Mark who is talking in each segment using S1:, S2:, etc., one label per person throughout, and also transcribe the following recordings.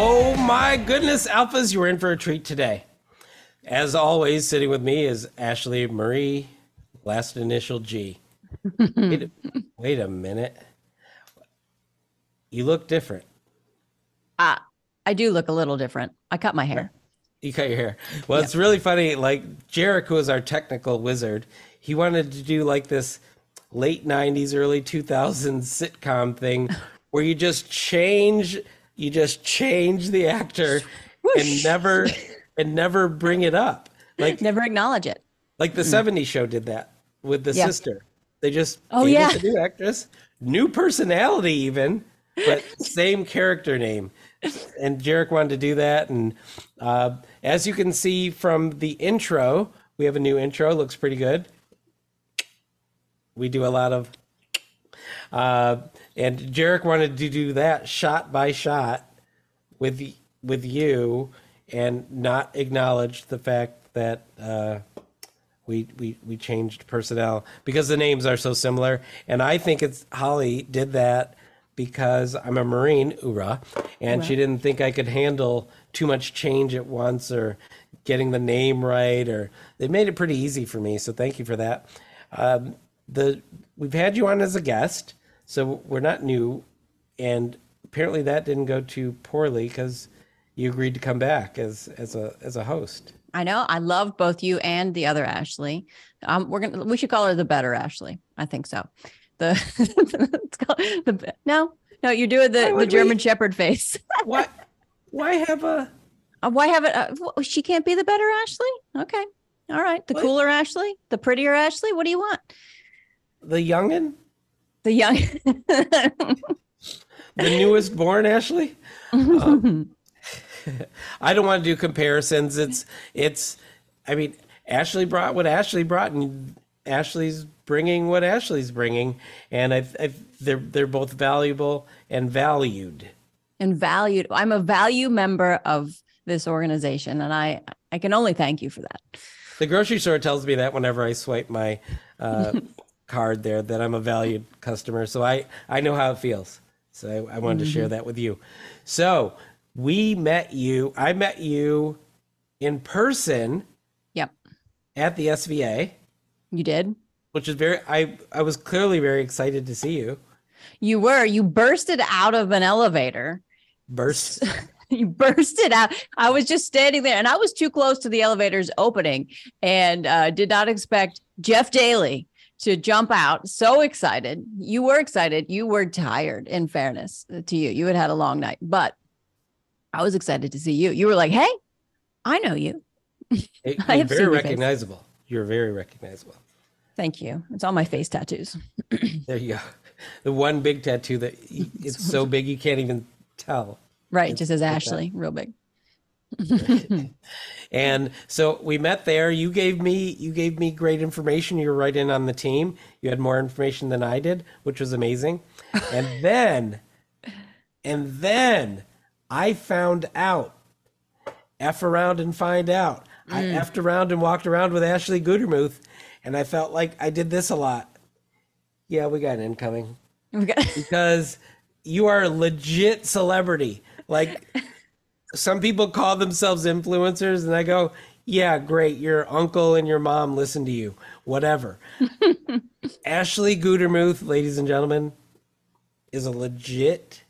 S1: Oh my goodness, Alphas, you were in for a treat today. As always, sitting with me is Ashley Marie, last initial G. wait, a, wait a minute. You look different.
S2: Uh, I do look a little different. I cut my hair.
S1: You cut your hair. Well, it's really funny. Like Jarek, who is our technical wizard, he wanted to do like this late 90s, early 2000s sitcom thing where you just change you just change the actor and never and never bring it up. Like
S2: Never acknowledge it.
S1: like the 70s show did that with the
S2: Yeah.
S1: sister. They just
S2: Oh,
S1: gave
S2: yeah.
S1: it the new actress, new personality even, but same character name. And Jarek wanted to do that. And uh, as you can see from the intro, we have a new intro. Looks pretty good. We do a lot of, uh, and Jarek wanted to do that shot by shot with with you, and not acknowledge the fact that uh, we we we changed personnel because the names are so similar. And I think it's Holly did that because I'm a Marine, ura, and she didn't think I could handle too much change at once or getting the name right. Or they made it pretty easy for me, so thank you for that. Um, the we've had you on as a guest, so we're not new, and apparently that didn't go too poorly because you agreed to come back as as a as a host.
S2: I know. I love both you and the other Ashley. Um, we're gonna. We should call her the better Ashley. I think so. The, it's called the no, no. You're doing the the German
S1: we-
S2: Shepherd face.
S1: Why why have a
S2: Uh, Why have it? Uh, she can't be the better Ashley. Okay. All right. The
S1: What?
S2: cooler Ashley, the prettier Ashley. What do you want?
S1: the youngin,
S2: The young.
S1: the newest born Ashley? Um, I don't want to do comparisons. It's it's. I mean, Ashley brought what Ashley brought, and Ashley's bringing what Ashley's bringing, and I, I they're they're both valuable and valued.
S2: and valued. I'm a value member of this organization, and I I can only thank you for that.
S1: The grocery store tells me that whenever I swipe my uh, card there, that I'm a valued customer. So I, I know how it feels. So I, I wanted to share that with you. So we met you. I met you in person
S2: Yep,
S1: at the SVA,
S2: you did.
S1: which is very. I I was clearly very excited to see you.
S2: You were. You bursted out of an elevator.
S1: Burst.
S2: You bursted out. I was just standing there, and I was too close to the elevator's opening, and uh, did not expect Jeff Daly to jump out. So excited. You were excited. You were tired. In fairness uh, to you, you had had a long night, but I was excited to see you. You were like, "Hey, I know you."
S1: It-
S2: I have
S1: very
S2: your face.
S1: recognizable. You're very recognizable.
S2: Thank you. It's all my face tattoos.
S1: There you go. The one big tattoo that it's so big you can't even tell.
S2: Right, just as
S1: like that.
S2: Ashley, real big.
S1: And so we met there. You gave me you gave me great information. You were right in on the team. You had more information than I did, which was amazing. And then and then I found out. F around and find out. I mm. effed around and walked around with Ashley Gutermuth, and I felt like I did this a lot. Yeah, we got an incoming
S2: We got-
S1: because you are a legit celebrity. Like some people call themselves influencers, and I go, "Yeah, great. Your uncle and your mom listen to you. Whatever." Ashley Gutermuth, ladies and gentlemen, is a legit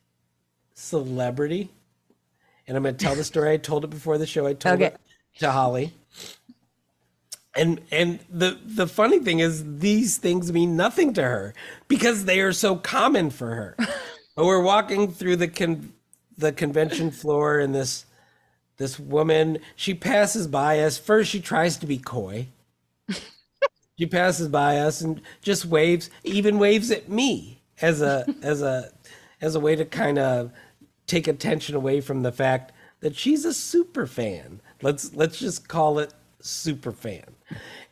S1: celebrity, and I'm going to tell the story. I told it before the show. I told
S2: Okay.
S1: it to Holly. And and the the funny thing is these things mean nothing to her because they are so common for her. but we're walking through the con, the convention floor and this this woman she passes by us. First she tries to be coy. she passes by us and just waves, even waves at me as a as a as a way to kind of take attention away from the fact that she's a super fan. Let's let's just call it super fan.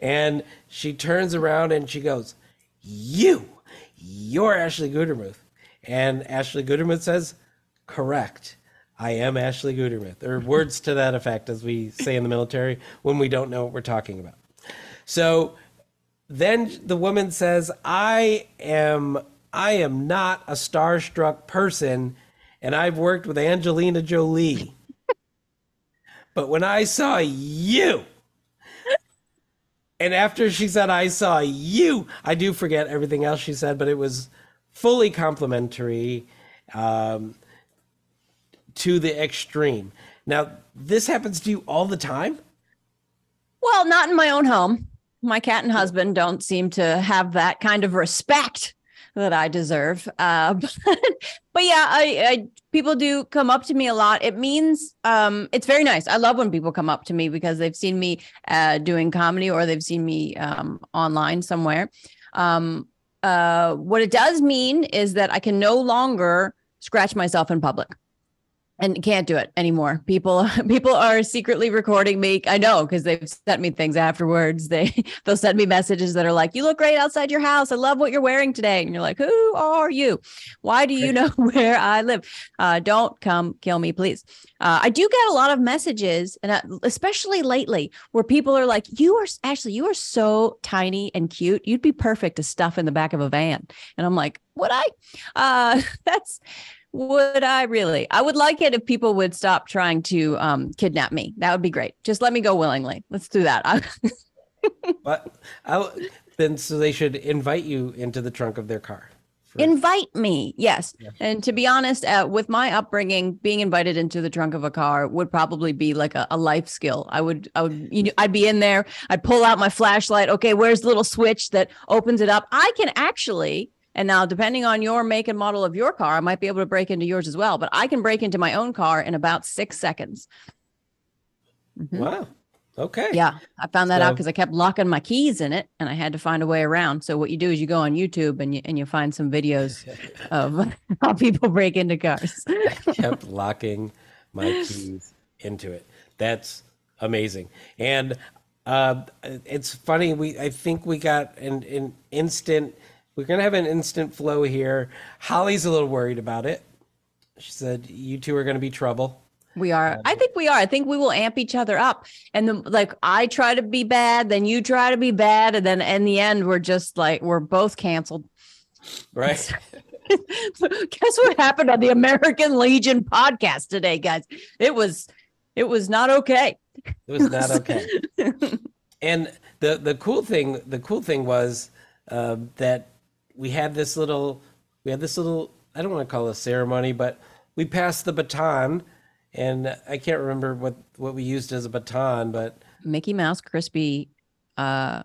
S1: And she turns around and she goes, "You, you're Ashley Gutermuth." And Ashley Gutermuth says, "Correct. I am Ashley Gutermuth." Or words to that effect, as we say in the military when we don't know what we're talking about. So then the woman says, "I am I am not a starstruck person, and I've worked with Angelina Jolie." but when I saw you, and after she said, I saw you, I do forget everything else she said, but it was fully complimentary um, to the extreme. Now, this happens to you all the time?
S2: Well, not in my own home. My cat and husband don't seem to have that kind of respect that I deserve. Uh, but, but yeah, I, I people do come up to me a lot. It means um, it's very nice. I love when people come up to me because they've seen me uh, doing comedy or they've seen me um, online somewhere. Um, uh, what it does mean is that I can no longer scratch myself in public and can't do it anymore. People people are secretly recording me. I know because they've sent me things afterwards. They they'll send me messages that are like, "You look great outside your house. I love what you're wearing today." And you're like, "Who are you? Why do you know where I live? Uh, don't come kill me, please." Uh, I do get a lot of messages, and uh, especially lately, where people are like, "You are actually you are so tiny and cute. You'd be perfect to stuff in the back of a van." And I'm like, "Would I?" Uh, that's would I really? I would like it if people would stop trying to um, kidnap me. That would be great. Just let me go willingly. Let's do that.
S1: but I, then, so they should invite you into the trunk of their car.
S2: For... Invite me, yes. Yeah. And to be honest, uh, with my upbringing, being invited into the trunk of a car would probably be like a, a life skill. I would, I would, you know, I'd be in there. I'd pull out my flashlight. Okay, where's the little switch that opens it up? I can actually and now, depending on your make and model of your car, I might be able to break into yours as well. But I can break into my own car in about six seconds.
S1: Mm-hmm. Wow. Okay.
S2: Yeah. I found that so, out because I kept locking my keys in it and I had to find a way around. So what you do is you go on YouTube and you and you find some videos of how people break into cars.
S1: I kept locking my keys into it. That's amazing. And uh, it's funny. We I think we got an, an instant we're going to have an instant flow here. Holly's a little worried about it. She said, You two are going to be trouble.
S2: We are. I think we are. I think we will amp each other up. And then, like, I try to be bad, then you try to be bad. And then in the end, we're just like, we're both canceled.
S1: Right.
S2: Guess what happened on the American Legion podcast today, guys? It was, it was not okay.
S1: It was not okay. and the, the cool thing, the cool thing was uh, that we had this little we had this little I don't want to call it a ceremony, but we passed the baton, and I can't remember what what we used as a baton, but
S2: Mickey Mouse crispy. Uh,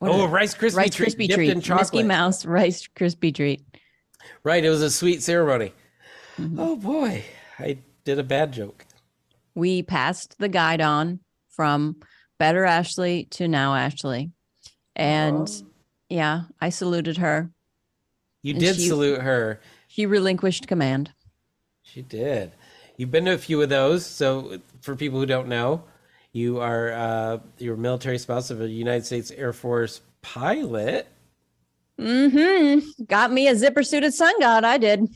S1: oh, Rice Krispie
S2: Rice
S1: treat
S2: Krispie treat. Mickey Mouse Rice Krispie treat.
S1: Right, it was a sweet ceremony. Mm-hmm. Oh boy, I did a bad joke.
S2: We passed the guide on from Better Ashley to Now Ashley, and. Oh yeah, I saluted her.
S1: You did she, salute her.
S2: She relinquished command.
S1: She did. You've been to a few of those. So, for people who don't know, you are uh, you're military spouse of a United States Air Force pilot.
S2: Mm-hmm. Got me a zipper suited sun god. I did.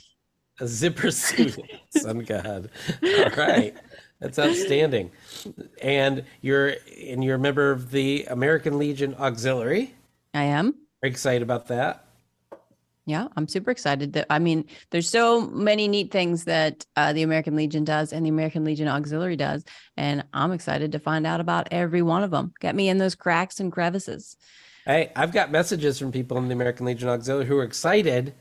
S1: A zipper suited sun god. All right. That's outstanding. And you're and you're a member of the American Legion Auxiliary.
S2: I am Very
S1: excited about that.
S2: Yeah, I'm super excited. That I mean, there's so many neat things that uh, the American Legion does and the American Legion Auxiliary does, and I'm excited to find out about every one of them. Get me in those cracks and crevices.
S1: Hey, I've got messages from people in the American Legion Auxiliary who are excited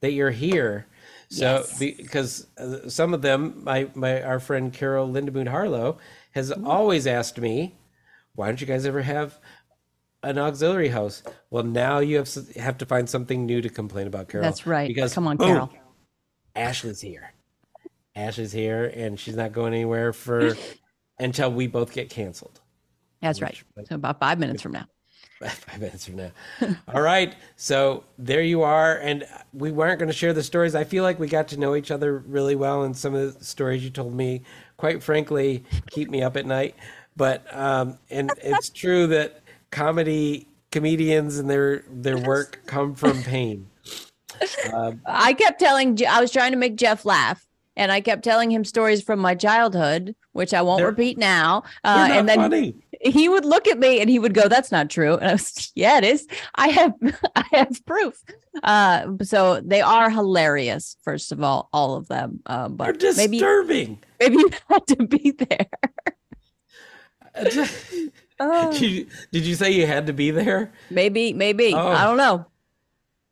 S1: that you're here. So yes. because uh, some of them, my my our friend Carol Lindemoon Harlow has Ooh. always asked me, why don't you guys ever have an auxiliary house. Well, now you have have to find something new to complain about, Carol.
S2: That's right. Because come on, boom, Carol.
S1: Ashley's here. Ashley's here, and she's not going anywhere for until we both get canceled.
S2: That's right. So about five minutes from now.
S1: Five minutes from now. All right. So there you are. And we weren't going to share the stories. I feel like we got to know each other really well. And some of the stories you told me quite frankly, keep me up at night. But um, and it's true that comedy comedians and their their work come from pain.
S2: I kept telling, I was trying to make Jeff laugh, and I kept telling him stories from my childhood, which I won't repeat now. Uh, and then
S1: funny.
S2: he would look at me and he would go, "That's not true." And I was, "Yeah, it is. I have, I have proof." Uh, so they are hilarious. First of all, all of them. Um,
S1: They're
S2: but maybe,
S1: disturbing.
S2: maybe you had to be there. Oh,
S1: did, you, did you say you had to be there?
S2: maybe, maybe.
S1: Oh.
S2: I don't know.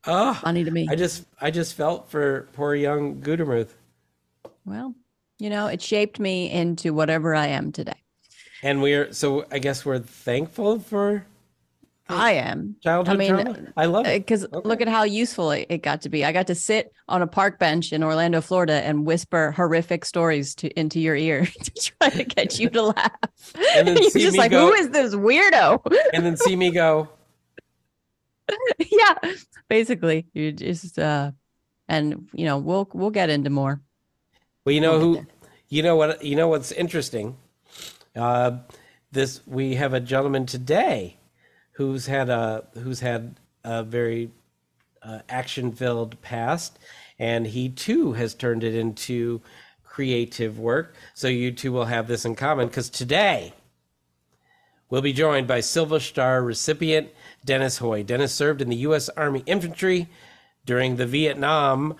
S2: Ah.
S1: Oh,
S2: Funny to me.
S1: I just I just felt for poor young Gutermuth.
S2: well, you know, it shaped me into whatever I am today.
S1: And we're so I guess we're thankful for
S2: I am.
S1: childhood
S2: I mean,
S1: trauma. I love it.
S2: because look at how useful it, it got to be. I got to sit on a park bench in Orlando, Florida, and whisper horrific stories to into your ear to try to get you to laugh.
S1: And then
S2: You're just like,
S1: go-
S2: who is this weirdo?
S1: And then see me go.
S2: yeah, basically, you just uh, and you know, we'll we'll get into more.
S1: Well, you know
S2: We'll
S1: who, you know what, you know what's interesting. Uh, this we have a gentleman today who's had a who's had a very uh, action-filled past, and he too has turned it into creative work. So you two will have this in common because today we'll be joined by Silver Star recipient Dennis Hoy. Dennis served in the U.S. Army Infantry during the Vietnam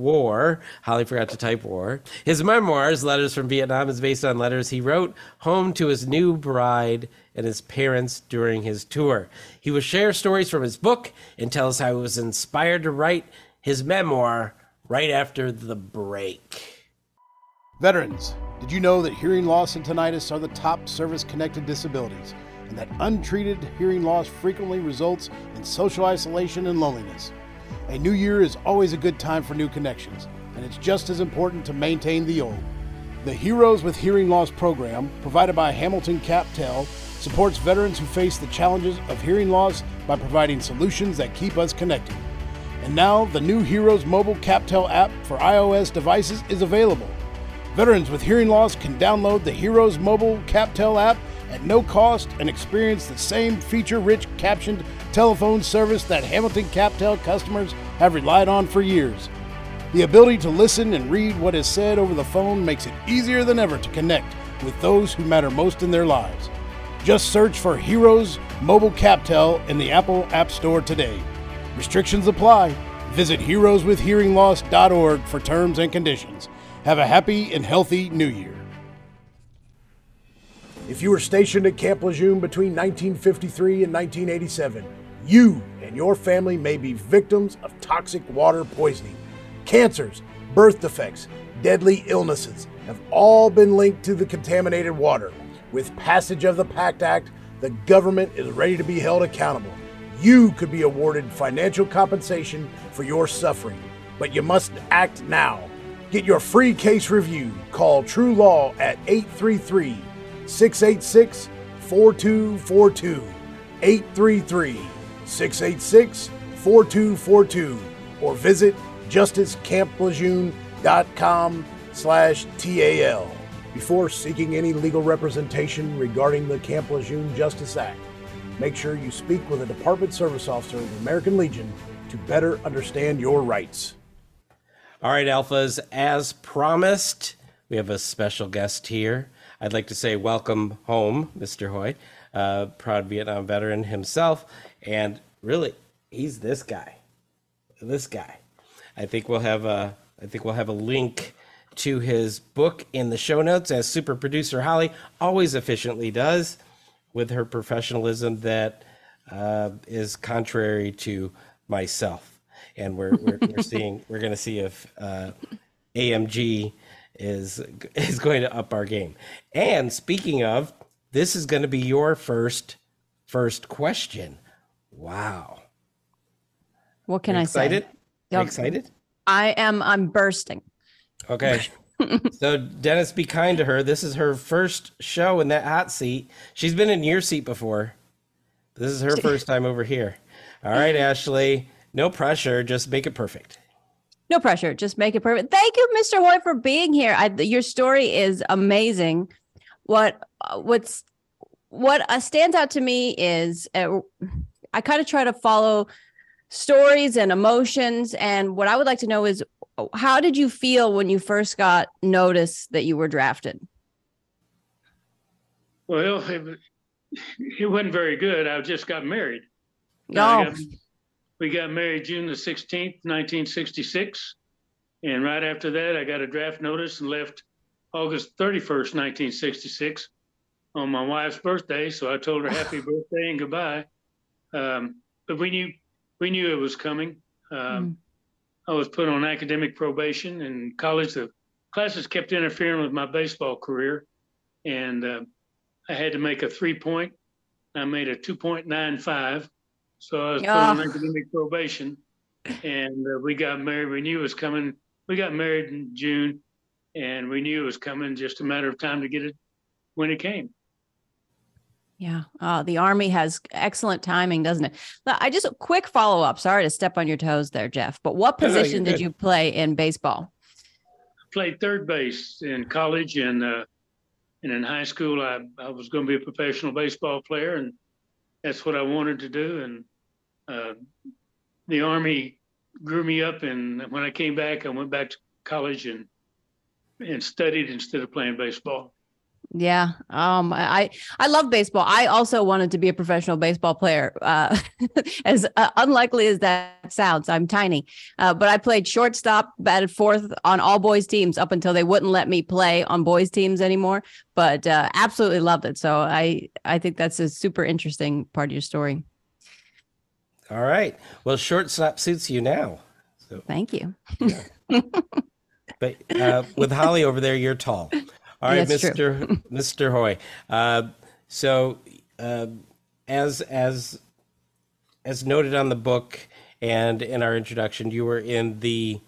S1: War. Holly forgot to type war. His memoirs, Letters from Vietnam, is based on letters he wrote home to his new bride and his parents during his tour. He will share stories from his book and tell us how he was inspired to write his memoir right after the break.
S3: Veterans, did you know that hearing loss and tinnitus are the top service connected disabilities, and that untreated hearing loss frequently results in social isolation and loneliness? A new year is always a good time for new connections, and it's just as important to maintain the old. The Heroes with Hearing Loss program, provided by Hamilton CapTel, supports veterans who face the challenges of hearing loss by providing solutions that keep us connected. And now, the new Heroes mobile CapTel app for iOS devices is available. Veterans with hearing loss can download the Heroes mobile CapTel app at no cost and experience the same feature rich captioned telephone service that Hamilton CapTel customers have relied on for years. The ability to listen and read what is said over the phone makes it easier than ever to connect with those who matter most in their lives. Just search for Heroes Mobile CapTel in the Apple App Store today. Restrictions apply. Visit heroeswithhearingloss.org for terms and conditions. Have a happy and healthy new year. If you were stationed at Camp Lejeune between 1953 and 1987, you and your family may be victims of toxic water poisoning. Cancers, birth defects, deadly illnesses have all been linked to the contaminated water. With passage of the PACT Act, the government is ready to be held accountable. You could be awarded financial compensation for your suffering, but you must act now. Get your free case review. Call TruLaw at 833 686 4242. 833 686 4242. Or visit justicecamp.lejeune.com slash TAL. Before seeking any legal representation regarding the Camp Lejeune Justice Act, make sure you speak with a Department Service Officer of the American Legion to better understand your rights.
S1: All right, Alphas, as promised, we have a special guest here. I'd like to say welcome home, Mr. Hoy, uh, proud Vietnam veteran himself. And really, he's this guy. This guy. I think we'll have a I think we'll have a link to his book in the show notes as super producer Holly always efficiently does with her professionalism that uh, is contrary to myself. And we're we're, we're seeing we're going to see if uh, AMG is is going to up our game. And speaking of, this is going to be your first first question. Wow.
S2: What can I
S1: excited?
S2: say?
S1: Excited?
S2: I am. I'm bursting.
S1: Okay. so Dennis, be kind to her. This is her first show in that hot seat. She's been in your seat before. This is her first time over here. All right, Ashley. No pressure. Just make it perfect.
S2: No pressure. Just make it perfect. Thank you, Mr. Hoy, for being here. I, your story is amazing. What uh, what's what uh, stands out to me is uh, I kind of try to follow stories and emotions. And what I would like to know is how did you feel when you first got notice that you were drafted?
S4: Well, it, it wasn't very good. I just got married. Oh.
S2: No.
S4: Got, we got married June the 16th, 1966. And right after that, I got a draft notice and left August 31st, 1966 on my wife's birthday. So I told her happy birthday and goodbye. Um, but we knew we knew it was coming. Um, mm. I was put on academic probation in college. The classes kept interfering with my baseball career, and uh, I had to make a three point. I made a 2.95. So I was put on academic probation, and uh, we got married. We knew it was coming. We got married in June, and we knew it was coming. Just a matter of time to get it when it came.
S2: Yeah. Uh, the Army has excellent timing, doesn't it? I just a quick follow up. Sorry to step on your toes there, Jeff, but what position no, did you play in baseball?
S4: I played third base in college and uh, and in high school. I, I was going to be a professional baseball player, and that's what I wanted to do. And uh, the Army grew me up, and when I came back, I went back to college and and studied instead of playing baseball.
S2: Yeah. Um, I, I love baseball. I also wanted to be a professional baseball player. Uh, as uh, unlikely as that sounds, I'm tiny, uh, but I played shortstop, batted fourth on all boys teams up until they wouldn't let me play on boys teams anymore. But uh, absolutely loved it. So I, I think that's a super interesting part of your story.
S1: All right. Well, shortstop suits you now.
S2: So thank you.
S1: Yeah. but uh, with Holly over there, you're tall. All right, Mr. Mr. Hoy. Uh, so, uh, as as as noted on the book and in our introduction, you were in the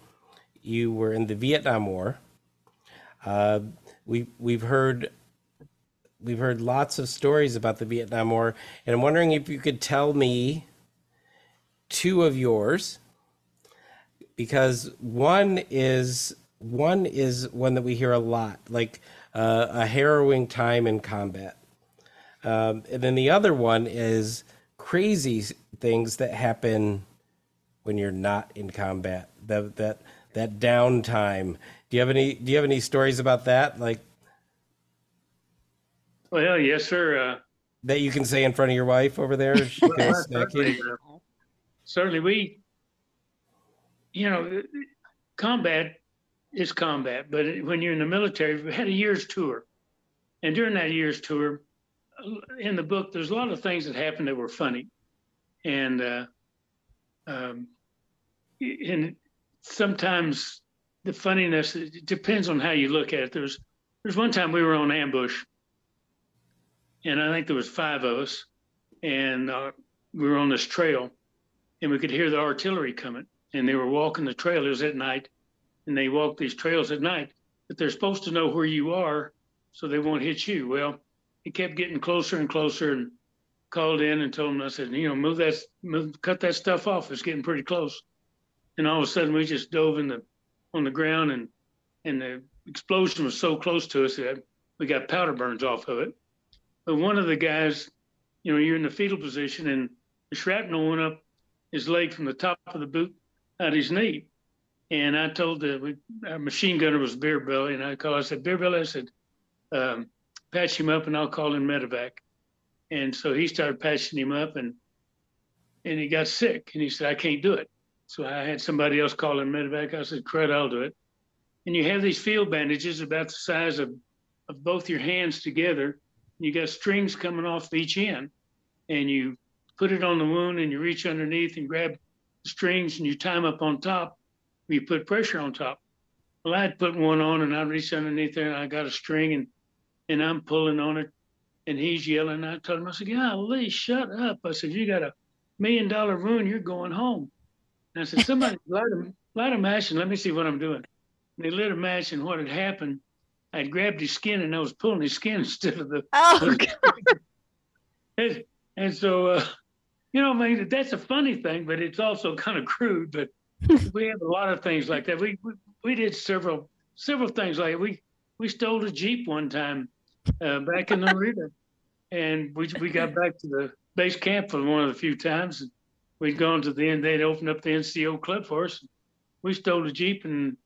S1: you were in the Vietnam War. Uh, we we've heard we've heard lots of stories about the Vietnam War, and I'm wondering if you could tell me two of yours, because one is one is one that we hear a lot, like uh, a harrowing time in combat. Um, and then the other one is crazy things that happen when you're not in combat. That that that downtime. Do you have any Do you have any stories about that? Like,
S4: well, yes, sir. Uh,
S1: that you can say in front of your wife over there.
S4: well, certainly, uh, certainly, we, you know, combat is combat. But when you're in the military, we had a year's tour. And during that year's tour, in the book, there's a lot of things that happened that were funny. And, uh, um, and sometimes the funniness depends on how you look at it. There's, there's one time we were on ambush, and I think there was five of us, and uh, we were on this trail, and we could hear the artillery coming, and they were walking the trail. It was at night, and they walk these trails at night, but they're supposed to know where you are so they won't hit you. Well, he kept getting closer and closer and called in and told him, I said, you know, move that, move, cut that stuff off. It's getting pretty close. And all of a sudden we just dove in the, on the ground and, and the explosion was so close to us that we got powder burns off of it. But one of the guys, you know, you're in the fetal position and the shrapnel went up his leg from the top of the boot at his knee. And I told the our machine gunner was Beer Belly, and I called. I said, Beer Belly, I said, um, patch him up, and I'll call in medevac. And so he started patching him up, and and he got sick, and he said, I can't do it. So I had somebody else call in medevac. I said, crud, I'll do it. And you have these field bandages about the size of of both your hands together. You got strings coming off each end, and you put it on the wound, and you reach underneath and grab strings, and you tie them up on top you put pressure on top. Well, I'd put one on and I reached underneath there and I got a string and and I'm pulling on it and he's yelling. I told him, I said, Golly, shut up. I said, You got a million dollar wound, you're going home. And I said, Somebody light a, light a match and let me see what I'm doing. And they lit a match and what had happened, I'd grabbed his skin and I was pulling his skin instead of the.
S2: Oh,
S4: and, and so, uh, you know, I mean, that's a funny thing, but it's also kind of crude. But we have a lot of things like that. We, we we did several several things like we we stole a jeep one time uh, back in the river, and we we got back to the base camp for one of the few times. And we'd gone to the end. They'd opened up the NCO club for us. We stole a jeep and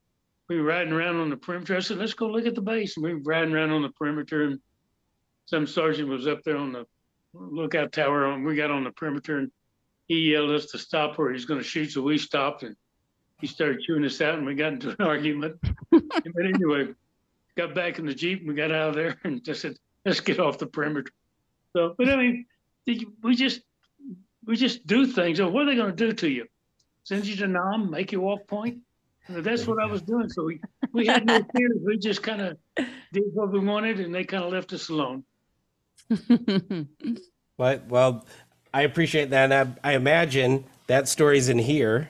S4: we were riding around on the perimeter. I said, "Let's go look at the base." And we were riding around on the perimeter, and some sergeant was up there on the lookout tower. And we got on the perimeter, and he yelled us to stop, or he's going to shoot. So we stopped, and he started chewing us out, and we got into an argument. but anyway, got back in the jeep, and we got out of there, and just said, "Let's get off the perimeter." So, but I mean, we just we just do things. So, what are they going to do to you? Send you to Nam, make you walk point? That's what I was doing. So we, we had no fears. We just kind of did what we wanted, and they kind of left us alone.
S1: well, well, I appreciate that. I, I imagine that story's in here.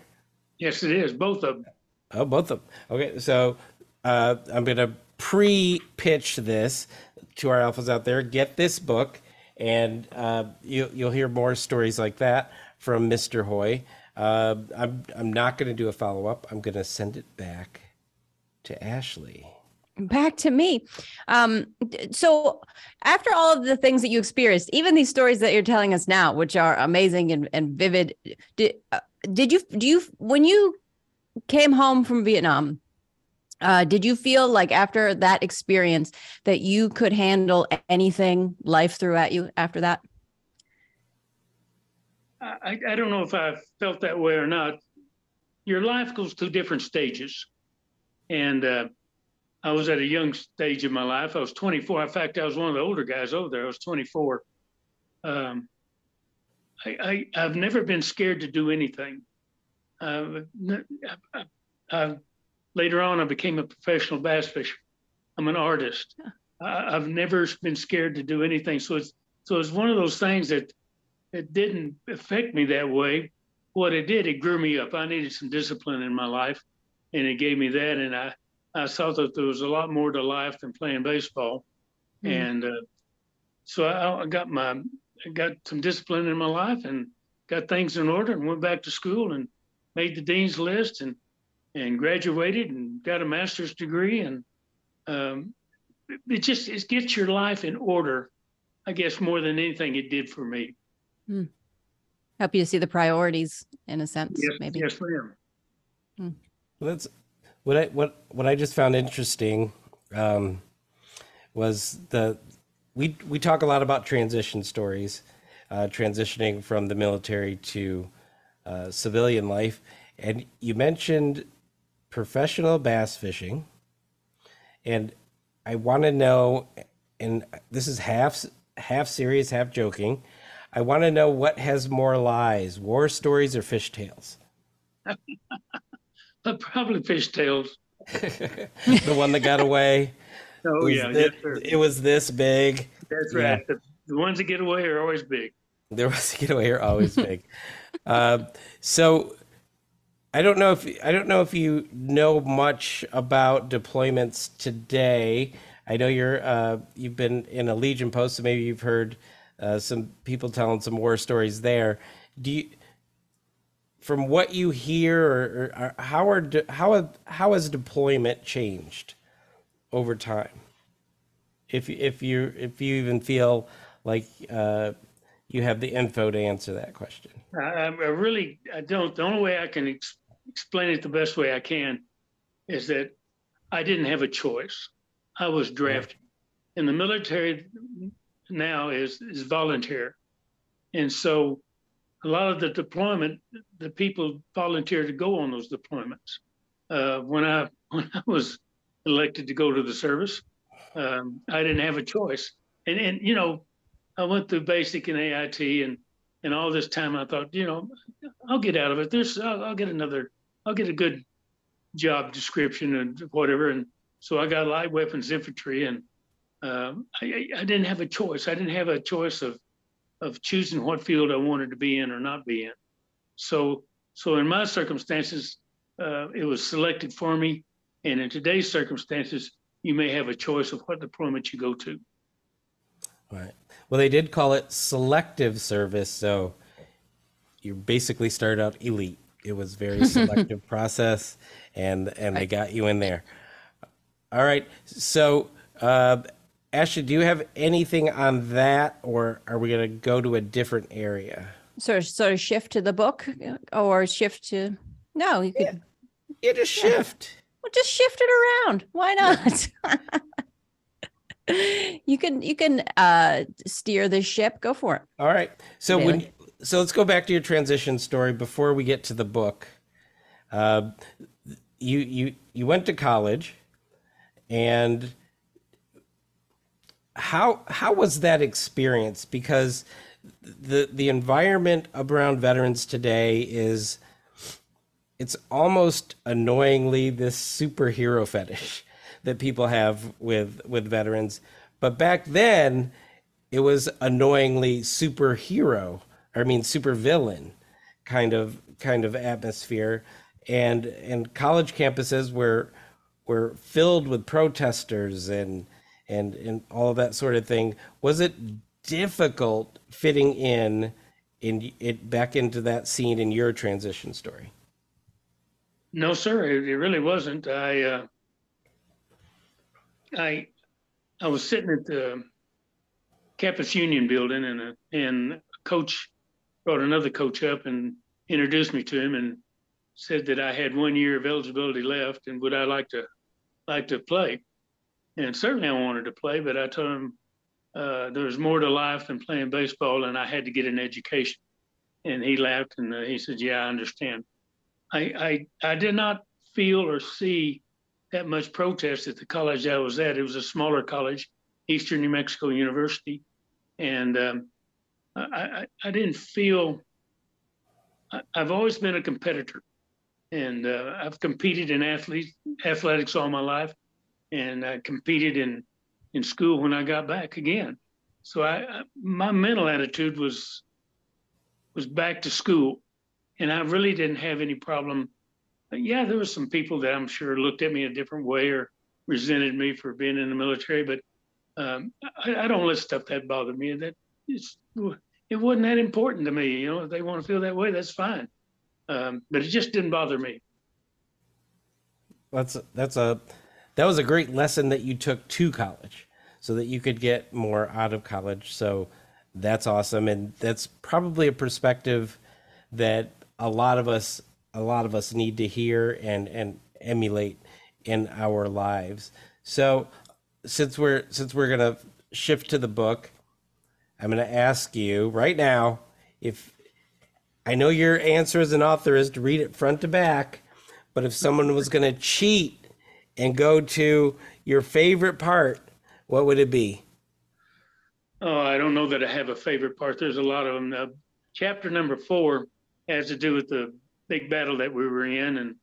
S4: Yes, it is. Both of them.
S1: Oh, both of them. Okay, so uh, I'm going to pre-pitch this to our alphas out there. Get this book, and uh, you, you'll hear more stories like that from Mr. Hoy. Uh, I'm I'm not going to do a follow up. I'm going to send it back to Ashley.
S2: Back to me. Um, so after all of the things that you experienced, even these stories that you're telling us now, which are amazing and, and vivid, did, uh, did you do you when you came home from Vietnam? Uh, did you feel like after that experience that you could handle anything life threw at you after that?
S4: I, I don't know if I felt that way or not. Your life goes through different stages. And uh, I was at a young stage of my life. I was 24. In fact, I was one of the older guys over there. I was 24. Um, I, I, have never been scared to do anything. Uh, I, I, later on, I became a professional bass fisher. I'm an artist. I've never been scared to do anything. So it's so it's one of those things that it didn't affect me that way. What it did, it grew me up. I needed some discipline in my life, and it gave me that. And I, I saw that there was a lot more to life than playing baseball, mm. and uh, so I, I got my, I got some discipline in my life and got things in order, and went back to school and made the dean's list and and graduated and got a master's degree and um, it just it gets your life in order i guess more than anything it did for me Hmm.
S2: Help you see the priorities in a sense,
S4: yes,
S2: maybe.
S4: Yes, ma'am.
S1: Hmm. Well, that's what I what what I just found interesting um, was the we we talk a lot about transition stories, uh, transitioning from the military to uh, civilian life, and you mentioned professional bass fishing, and I want to know, and this is half half serious, half joking. I want to know what has more lies, war stories or fish tales?
S4: Probably fish tales.
S1: the one that got away.
S4: Oh yeah,
S1: this,
S4: yes,
S1: it was this big.
S4: That's right. Yeah. The, the, ones that get away are always big.
S1: The ones that get away are always big. uh, so I don't know if I don't know if you know much about deployments today. I know you're uh, you've been in a Legion post, so maybe you've heard uh, some people telling some war stories there. Do you, from what you hear, or, or, or how are how how has deployment changed over time? If if you if you even feel like uh, you have the info to answer that question,
S4: I, I really I don't. The only way I can ex- explain it the best way I can is that I didn't have a choice. I was drafted. and the military, now is is volunteer, and so a lot of the deployment, the people volunteer to go on those deployments. Uh, when I when I was elected to go to the service, um, I didn't have a choice, and and you know, I went through basic and AIT and and all this time I thought, you know, I'll get out of it. There's I'll, I'll get another, I'll get a good job description and whatever, and so I got light weapons infantry and um, I, I, didn't have a choice. I didn't have a choice of of choosing what field I wanted to be in or not be in. So so in my circumstances, uh, it was selected for me. And in today's circumstances, you may have a choice of what deployment you go to.
S1: Right. Well, they did call it selective service, so you basically started out elite it was very selective process, and and they got you in there. All right. So, uh, Ashley, do you have anything on that, or are we going to go to a different area?
S2: Sort of, sort of shift to the book, or shift to no, you could.
S1: Yeah. Yeah, just shift.
S2: Well, just shift it around. Why not? you can you can uh steer the ship. Go for it.
S1: All right. So when so let's go back to your transition story before we get to the book. Uh, you you you went to college, and how how was that experience? Because the the environment around veterans today is it's almost annoyingly this superhero fetish that people have with with veterans. But back then, it was annoyingly superhero, I mean supervillain kind of kind of atmosphere, and and college campuses were were filled with protesters and and and all of that sort of thing. Was it difficult fitting in in it back into that scene in your transition story?
S4: No, sir, it, it really wasn't. I, uh, I, I was sitting at the campus union building, and a, and a coach brought another coach up and introduced me to him, and said that I had one year of eligibility left, and would I like to like to play? And certainly I wanted to play, but I told him uh, there was more to life than playing baseball, and I had to get an education. And he laughed and uh, he said, "Yeah, I understand." I, I I did not feel or see that much protest at the college I was at. It was a smaller college, Eastern New Mexico University, and um, I, I I didn't feel. I, I've always been a competitor, and uh, I've competed in athlete athletics all my life, and I competed in in school when I got back again. So I, I my mental attitude was was back to school and I really didn't have any problem. Yeah, there were some people that I'm sure looked at me a different way or resented me for being in the military, but um, I, I don't let stuff that bother me. That it wasn't that important to me. You know, if they want to feel that way, that's fine. Um, but it just didn't bother me.
S1: That's that's a that was a great lesson that you took to college so that you could get more out of college. So that's awesome and that's probably a perspective that a lot of us a lot of us need to hear and and emulate in our lives. So since we're since we're going to shift to the book, I'm going to ask you right now if I know your answer as an author is to read it front to back, but if someone was going to cheat and go to your favorite part, what would it be?
S4: Oh, I don't know that I have a favorite part. There's a lot of them. Uh, chapter number four has to do with the big battle that we were in, and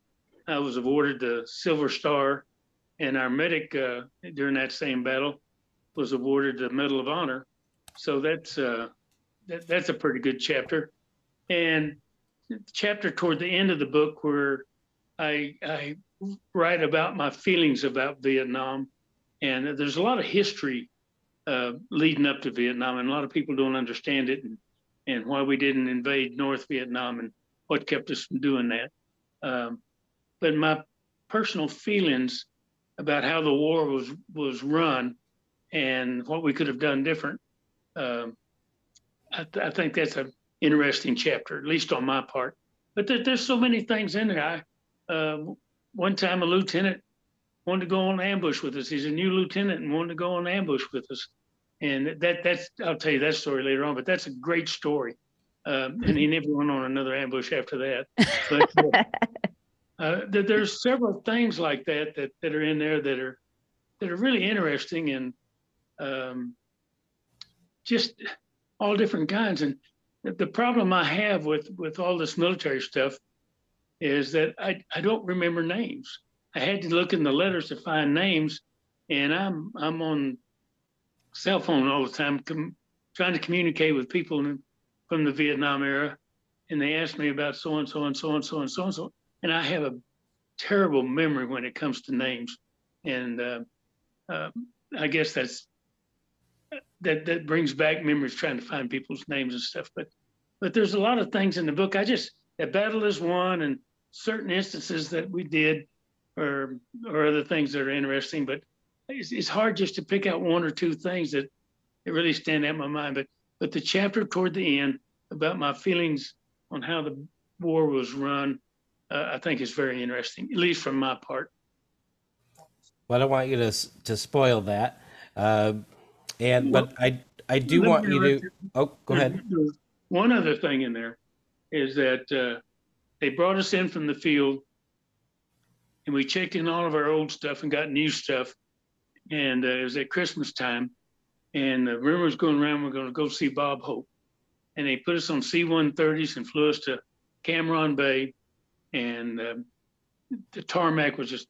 S4: I was awarded the Silver Star, and our medic uh, during that same battle was awarded the Medal of Honor. So that's uh, that, that's a pretty good chapter. And chapter toward the end of the book where I I write about my feelings about Vietnam, and there's a lot of history uh, leading up to Vietnam, and a lot of people don't understand it, and, and why we didn't invade North Vietnam, and what kept us from doing that. Um, but my personal feelings about how the war was was run, and what we could have done different, um, I, th- I think that's an interesting chapter, at least on my part. But there, there's so many things in there. I uh, one time a lieutenant wanted to go on ambush with us. He's a new lieutenant and wanted to go on ambush with us. And that that's I'll tell you that story later on. But that's a great story. Um, and he never went on another ambush after that. But uh, uh, there's several things like that, that that are in there that are that are really interesting and um, just all different kinds. And the, the problem I have with with all this military stuff is that I, I don't remember names. I had to look in the letters to find names, and I'm I'm on cell phone all the time, com- trying to communicate with people in, from the Vietnam era, and they ask me about so and so and so and so and so and so, and I have a terrible memory when it comes to names, and uh, uh, I guess that's that that brings back memories trying to find people's names and stuff. But but there's a lot of things in the book. I just that battle is won, and certain instances that we did, or or other things that are interesting. But it's, it's hard just to pick out one or two things that, that really stand out in my mind. But but the chapter toward the end about my feelings on how the war was run, uh, I think is very interesting, at least from my part.
S1: Well, I don't want you to to spoil that, uh, and but I I do want you to. Oh, go ahead.
S4: One other thing in there is that uh, they brought us in from the field and we checked in all of our old stuff and got new stuff. And uh, it was at Christmas time. And the rumor was going around, we're going to go see Bob Hope. And they put us on C 130s and flew us to Cam Ranh Bay. And um the tarmac was just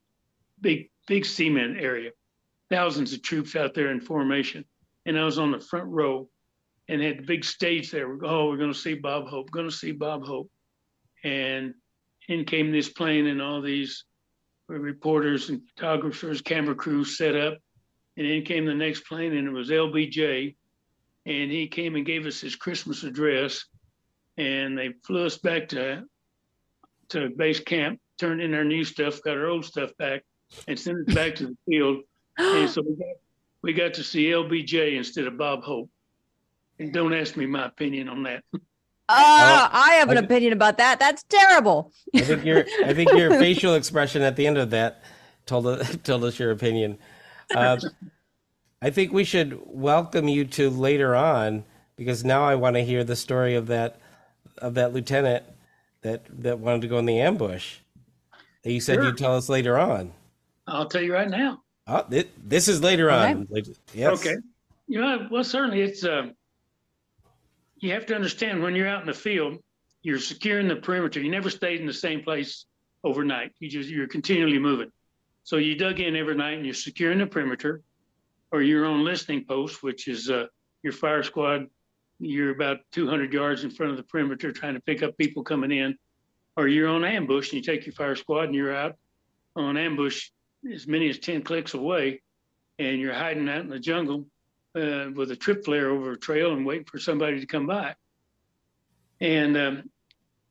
S4: big, big cement area. Thousands of troops out there in formation. And I was on the front row and had the big stage there. We're, oh, we're going to see Bob Hope, going to see Bob Hope. And in came this plane and all these reporters and photographers, camera crews set up. And in came the next plane and it was LBJ. And he came and gave us his Christmas address. And they flew us back to, to base camp, turned in our new stuff, got our old stuff back, and sent us back to the field. And so we got, we got to see LBJ instead of Bob Hope. And don't ask me my opinion on that.
S2: Uh, I have an
S1: I-
S2: opinion about that. That's terrible.
S1: I think your I think your facial expression at the end of that told us told us your opinion. Uh, I think we should welcome you to later on because now I want to hear the story of that of that lieutenant that that wanted to go in the ambush. That you said
S4: Sure.
S1: you'd tell us later on.
S4: I'll tell you right now.
S1: Oh, thi- this is later on. Yes.
S4: Okay. You know, well, certainly it's, uh, you have to understand when you're out in the field, you're securing the perimeter. You never stayed in the same place overnight. You just, you're continually moving. So you dug in every night and you're securing the perimeter or your own listening post, which is, uh, your fire squad. You're about 200 yards in front of the perimeter trying to pick up people coming in, or you're on ambush and you take your fire squad and you're out on ambush as many as 10 clicks away and you're hiding out in the jungle uh, with a trip flare over a trail and waiting for somebody to come by. And um,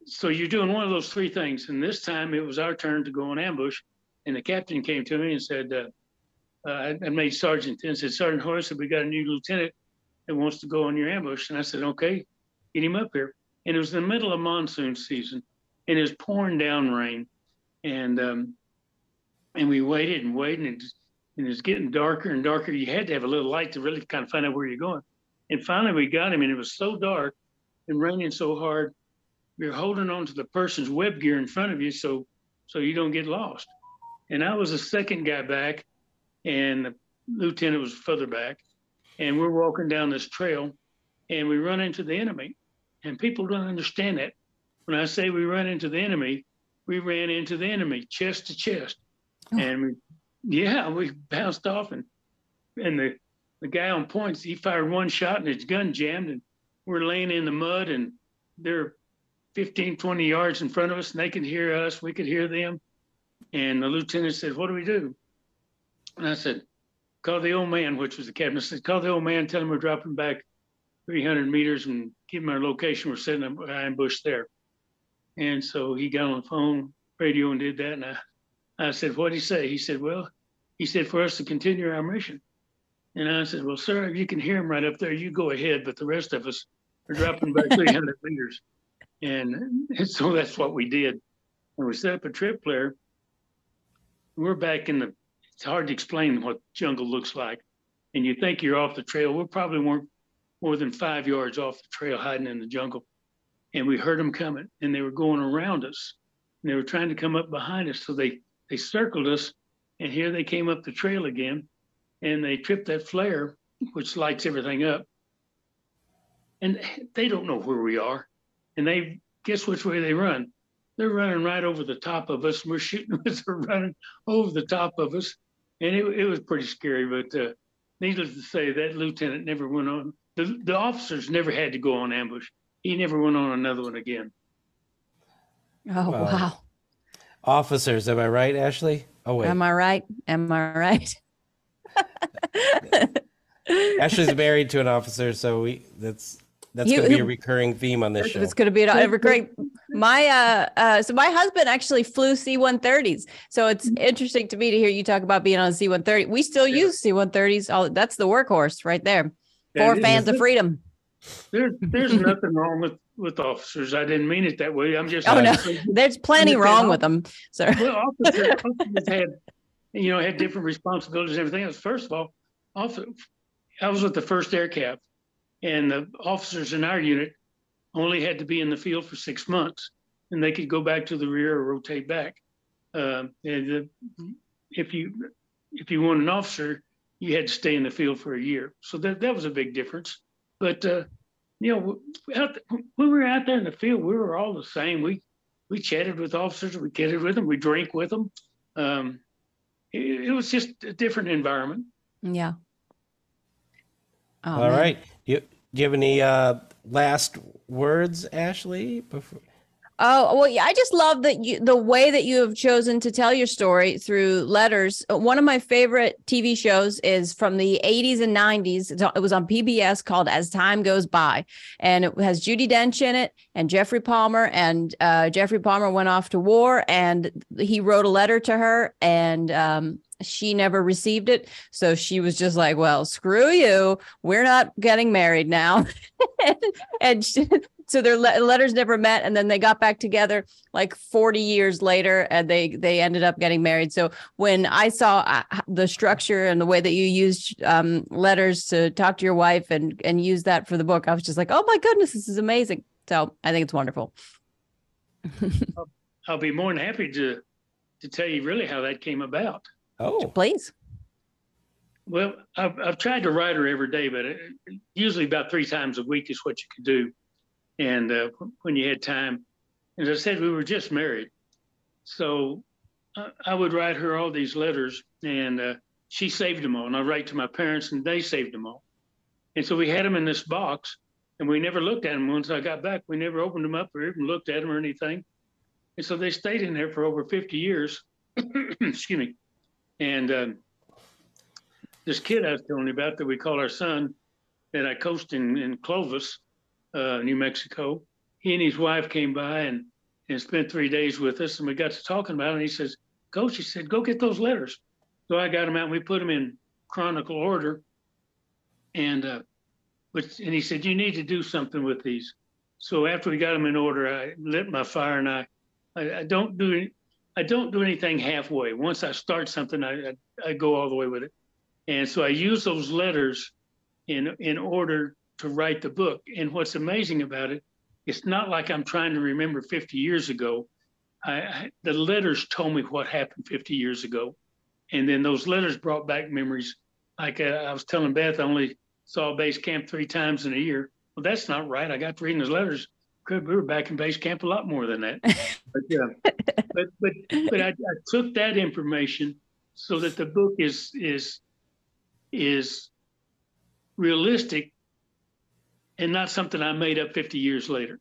S4: so you're doing one of those three things. And this time it was our turn to go on ambush. And the captain came to me and said, uh, uh, I, made Sergeant and said, Sergeant Horace, we got a new lieutenant that wants to go on your ambush. And I said, okay, get him up here. And it was in the middle of monsoon season and it was pouring down rain. And um, and we waited and waited and, and it was getting darker and darker. You had to have a little light to really kind of find out where you're going. And finally we got him and it was so dark and raining so hard. You're holding on to the person's web gear in front of you so so you don't get lost. And I was the second guy back and the lieutenant was further back. And we're walking down this trail and we run into the enemy. And people don't understand that. When I say we run into the enemy, we ran into the enemy chest to chest. Oh. And we, yeah, we bounced off and and the the guy on points, he fired one shot and his gun jammed and we're laying in the mud and they're 15, 20 yards in front of us and they could hear us, we could hear them. And the lieutenant said, What do we do? And I said, Call the old man, which was the captain. I said, Call the old man, tell him we're dropping back 300 meters and give him our location. We're setting up an ambush there. And so he got on the phone, radio, and did that. And I, I said, What'd he say? He said, Well, he said, For us to continue our mission. And I said, Well, sir, if you can hear him right up there, you go ahead. But the rest of us are dropping back 300 meters. And, so that's what we did. And we set up a trip flare. We're back in the, it's hard to explain what jungle looks like. And you think you're off the trail. We probably weren't more than five yards off the trail hiding in the jungle. And we heard them coming and they were going around us. And they were trying to come up behind us. So they, they circled us. And here they came up the trail again and they tripped that flare, which lights everything up. And they don't know where we are. And they guess which way they run. They're running right over the top of us. and We're shooting as they're running over the top of us. And it, it was pretty scary. But uh, needless to say, that lieutenant never went on. The, the officers never had to go on ambush. He never went on another one again.
S2: Oh,
S1: Wow.
S2: wow.
S1: Officers, am I right, Ashley? Oh wait,
S2: Am I right? Am I right?
S1: Ashley's married to an officer, so we that's that's
S2: You-
S1: going to be a recurring theme on this show.
S2: It's going to be an every great. My uh, uh so my husband actually flew C-130s. So it's interesting to me to hear you talk about being on a C-130. We still
S4: Yeah.
S2: use C-130s. All that's the workhorse right there.
S4: Yeah,
S2: For
S4: it is.
S2: fans of freedom.
S4: There's there's nothing wrong with with officers. I didn't mean it that way. I'm just
S2: Oh, no. There's plenty wrong with them. So
S4: Well, officers, officers had, you know, had different responsibilities and everything else. First of all, officer, I was with the first Air Cav, and the officers in our unit only had to be in the field for six months, and they could go back to the rear or rotate back. Um, and the, if you if you want an officer, you had to stay in the field for a year. So that that was a big difference. But uh, you know, out, when we were out there in the field, we were all the same. We we chatted with officers, we kidded with them, we drank with them. Um, it, it was just a different environment.
S2: yeah. Oh,
S1: All
S2: man.
S1: right. You, do you have any uh, last words, Ashley? Before...
S2: Oh, well, yeah, I just love that you the way that you have chosen to tell your story through letters. Uh, One of my favorite TV shows is from the 80s and 90s. It was on PBS called As Time Goes By, and it has Judi Dench in it and Geoffrey Palmer. And uh, Geoffrey Palmer went off to war, and he wrote a letter to her, and um, she never received it. So she was just like, "Well, screw you. We're not getting married now." and she, so their le- letters never met and then they got back together like 40 years later and they they ended up getting married. So when i saw uh, the structure and the way that you used um, letters to talk to your wife and and use that for the book i was just like oh my goodness this is amazing. So i think it's wonderful.
S4: I'll be more than happy to to tell you really how that came about.
S1: Oh,
S2: please.
S4: Well, I've, I've tried to write her every day, but it, usually about three times a week is what you could do. And uh, when you had time, as I said, we were just married. So I, I would write her all these letters and uh, she saved them all. And I write to my parents and they saved them all. And so we had them in this box and we never looked at them. Once I got back, we never opened them up or even looked at them or anything. And so they stayed in there for over 50 years. Excuse me. And um, this kid I was telling you about that we call our son, that I coached in, in Clovis, uh, New Mexico. He and his wife came by and, and spent three days with us, and we got to talking about it. And he says, Coach, he said, go get those letters. So I got them out and we put them in chronicle order. And uh, but and he said, you need to do something with these. So after we got them in order, I lit my fire and I, I, I don't do any, I don't do anything halfway. Once I start something, I, I, I go all the way with it. And so I use those letters in in order to write the book. And what's amazing about it, it's not like I'm trying to remember 50 years ago. I, I the letters told me what happened 50 years ago, and then those letters brought back memories. Like uh, I was telling Beth, I only saw base camp three times in a year. Well, that's not right. I got to reading those letters. Good, we were back in base camp a lot more than that. but yeah, but but but I, I took that information so that the book is is is realistic and not something I made up 50 years later.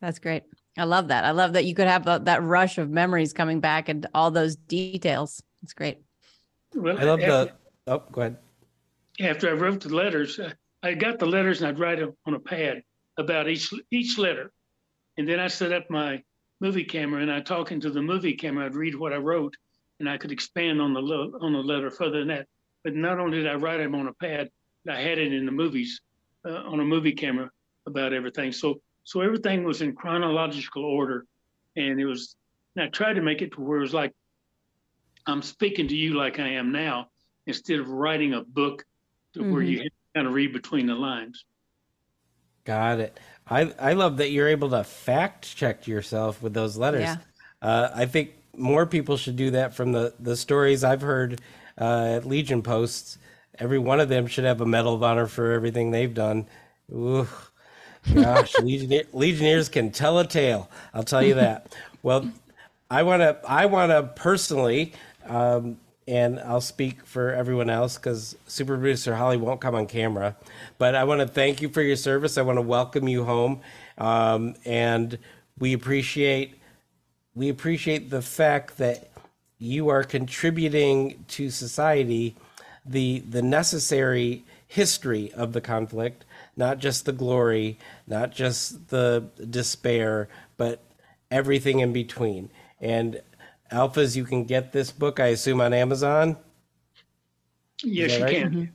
S2: that's great i love that i love that you could have that that rush of memories coming back and all those details it's great
S4: Well,
S1: I love
S4: after,
S1: the. Oh, go ahead.
S4: after I wrote the letters, uh, I got the letters and I'd write them on a pad about each each letter, and then I set up my movie camera and I talk into the movie camera. I'd read what I wrote, and I could expand on the le- on the letter further than that. But not only did I write them on a pad, I had it in the movies uh, on a movie camera about everything. So so everything was in chronological order, and it was. And I tried to make it to where it was like I'm speaking to you like I am now, instead of writing a book to where
S2: Mhm.
S4: you kind of read between the lines.
S1: Got it. I I love that you're able to fact check yourself with those letters.
S2: Yeah.
S1: Uh, I think more people should do that from the the stories I've heard uh, at Legion posts. Every one of them should have a medal of honor for everything they've done. Ooh, gosh, Legionnaire, Legionnaires can tell a tale. I'll tell you that. Well, I want to. I want to personally, um, and I'll speak for everyone else because Super Producer Holly won't come on camera. But I want to thank you for your service. I want to welcome you home, um, and we appreciate we appreciate the fact that you are contributing to society the the necessary history of the conflict, not just the glory, not just the despair, but everything in between. And alphas, you can get this book, I assume, on Amazon.
S4: Yes, you
S1: right?
S4: can.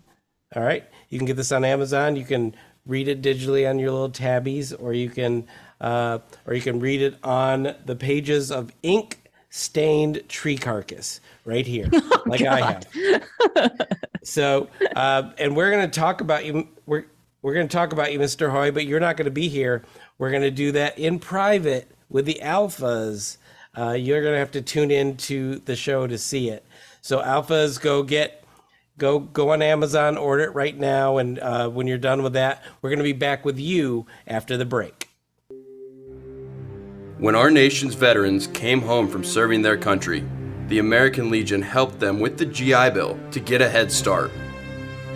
S1: All right. You can get this on Amazon. You can read it digitally on your little tabbies, or you can, uh, or you can read it on the pages of ink stained tree carcass right here, like I have. so, uh, and we're going to talk about you. We're we're going to talk about you, Mr. Hoy, but you're not going to be here. We're going to do that in private with the alphas. Uh, you're going to have to tune in to the show to see it. So, alphas, go get go go on Amazon, order it right now, and uh, when you're done with that, we're going to be back with you after the break.
S5: When our nation's veterans came home from serving their country, the American Legion helped them with the GI Bill to get a head start.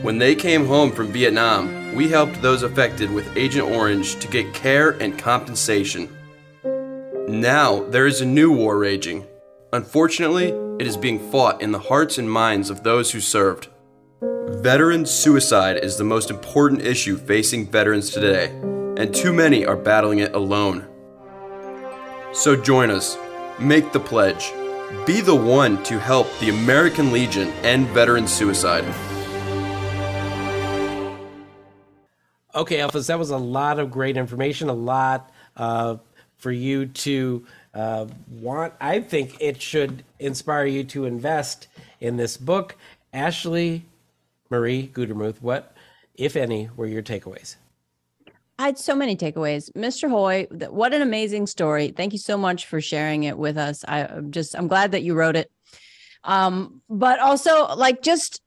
S5: When they came home from Vietnam, we helped those affected with Agent Orange to get care and compensation. Now there is a new war raging. Unfortunately, it is being fought in the hearts and minds of those who served. Veteran suicide is the most important issue facing veterans today, and too many are battling it alone. So join us, make the pledge, be the one to help the American Legion end veteran suicide.
S1: Okay, Alphas, that was a lot of great information, a lot uh, for you to uh, want. I think it should inspire you to invest in this book. Ashley Marie Gutermuth, what, if any, were your takeaways?
S2: I had so many takeaways. Mr. Hoy, what an amazing story. Thank you so much for sharing it with us. I I'm just, I'm glad that you wrote it. Um, but also, like, just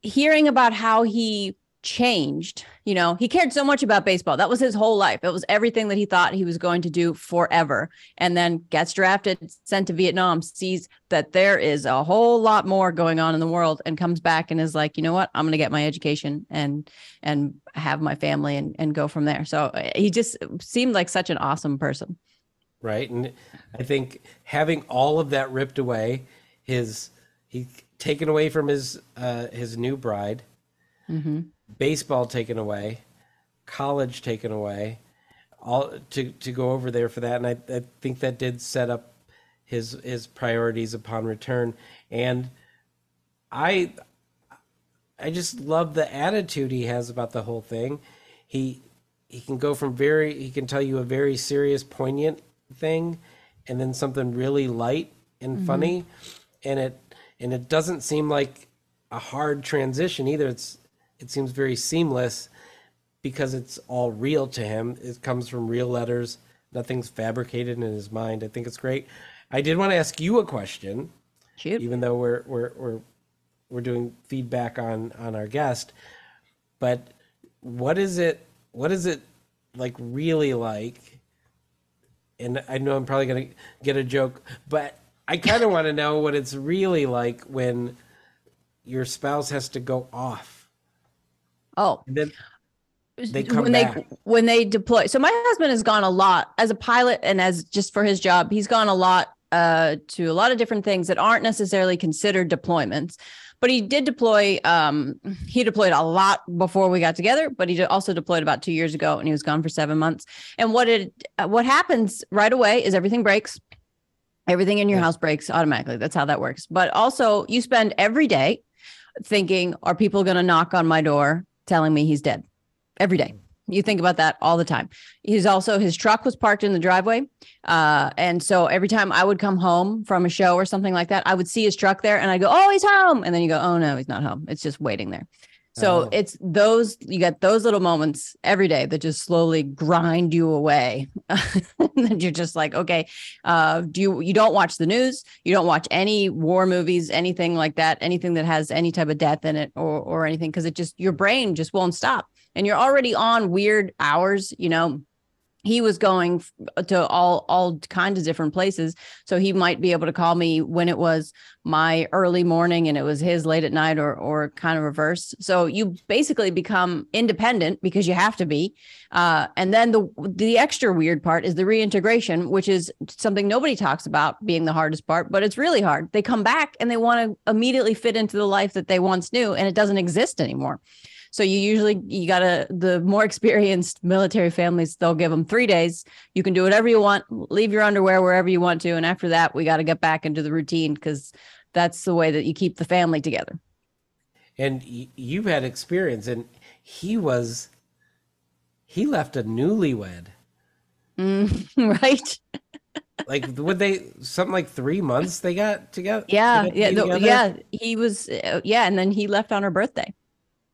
S2: hearing about how he changed, you know, he cared so much about baseball. That was his whole life. It was everything that he thought he was going to do forever. And then gets drafted, sent to Vietnam, sees that there is a whole lot more going on in the world and comes back and is like, you know what? I'm going to get my education and and have my family and and go from there. So he just seemed like such an awesome person.
S1: right? And I think having all of that ripped away, his he taken away from his uh, his new bride, baseball taken away, college taken away, all to to go over there for that, and I, I think that did set up his his priorities upon return, and I I just love the attitude he has about the whole thing. He he can go from very he can tell you a very serious, poignant thing, and then something really light and mm-hmm. funny, and it and it doesn't seem like a hard transition either. It's it seems very seamless because it's all real to him. It comes from real letters. Nothing's fabricated in his mind. I think it's great. I did want to ask you a question
S2: Shoot.
S1: even though we're we're we're we're doing feedback on on our guest but what is it what is it like really like and i know i'm probably going to get a joke but i kind of want to know what it's really like when your spouse has to go off
S2: Oh,
S1: and then They come
S2: when
S1: back.
S2: they when they deploy. So my husband has gone a lot as a pilot and as just for his job, he's gone a lot uh, to a lot of different things that aren't necessarily considered deployments. But he did deploy. Um, he deployed a lot before we got together, but he also deployed about two years ago, and he was gone for seven months. And what it what happens right away is everything breaks. Everything in your
S1: Yeah.
S2: house breaks automatically. That's how that works. But also, you spend every day thinking, "Are people going to knock on my door telling me he's dead?" Every day. You think about that all the time. He's also his truck was parked in the driveway, uh, and so every time I would come home from a show or something like that, I would see his truck there, and I'd go, "Oh, he's home!" And then you go, "Oh no, he's not home. It's just waiting there." So
S1: Oh.
S2: it's those you get those little moments every day that just slowly grind you away. and you're just like, okay, uh, do you you don't watch the news, you don't watch any war movies, anything like that, anything that has any type of death in it or or anything, because it just your brain just won't stop. And you're already on weird hours, you know. He was going to all all kinds of different places, so he might be able to call me when it was my early morning and it was his late at night or or kind of reverse so you basically become independent because you have to be. Uh, and then the the extra weird part is the reintegration which is something nobody talks about being the hardest part but it's really hard. They come back and they want to immediately fit into the life that they once knew and it doesn't exist anymore So you usually you gotta the more experienced military families they'll give them three days. You can do whatever you want, leave your underwear wherever you want to, and after that we got to get back into the routine because that's the way that you keep the family together.
S1: And you've had experience, and he was he left a newlywed.
S2: Mm, right?
S1: Like would they something like three months they got together?
S2: Yeah, yeah,
S1: together?
S2: yeah. He was, uh, yeah, and then he left on her birthday,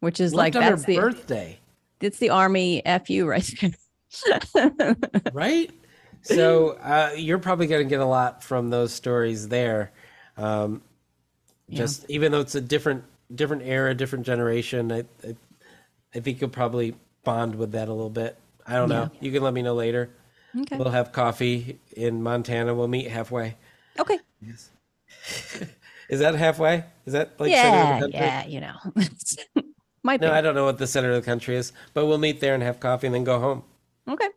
S2: which is like
S1: Left on her
S2: that's the
S1: birthday,
S2: it's the army fu right there.
S1: right? So uh, you're probably going to get a lot from those stories there. Um, just even though it's a different different era, different generation, I, I I think you'll probably bond with that a little bit. I don't know. You can let me know later.
S2: okay.
S1: We'll have coffee in Montana. We'll meet halfway.
S2: Okay. Yes.
S1: Is that halfway? Is that like
S2: Yeah, yeah, you know.
S1: No. I don't know what the center of the country is, but we'll meet there and have coffee and then go home.
S2: Okay.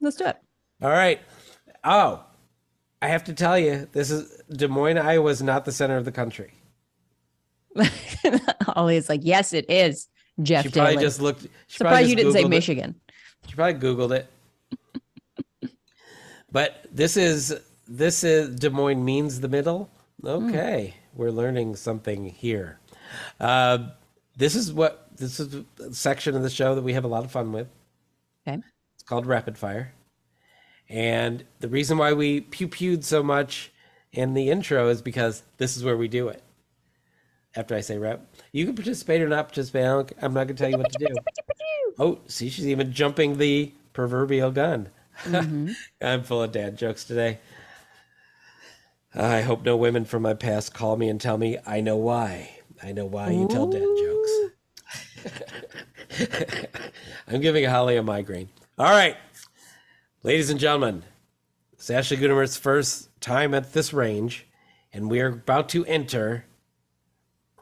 S2: Let's do it.
S1: All right. Oh, I have to tell you, this is Des Moines, Iowa is not the center of the country.
S2: Ollie is like, yes, it is. Jeff
S1: She probably just looked. She
S2: Surprised you didn't say
S1: Googled it.
S2: Michigan.
S1: She probably Googled it. but this is this is Des Moines means the middle. Okay, we're learning something here. Uh, this is what this is a section of the show that we have a lot of fun with.
S2: Okay.
S1: It's called rapid fire, and the reason why we pew pewed so much in the intro is because this is where we do it. After I say rap, you can participate or not participate. I am not going to tell you what to do. Oh, see, she's even jumping the proverbial gun. Mm-hmm. I'm full of dad jokes today. I hope no women from my past call me and tell me I know why. I know why you tell dad jokes. I'm giving Holly a migraine. All right, ladies and gentlemen, it's Ashley Gutermuth's first time at this range, and we are about to enter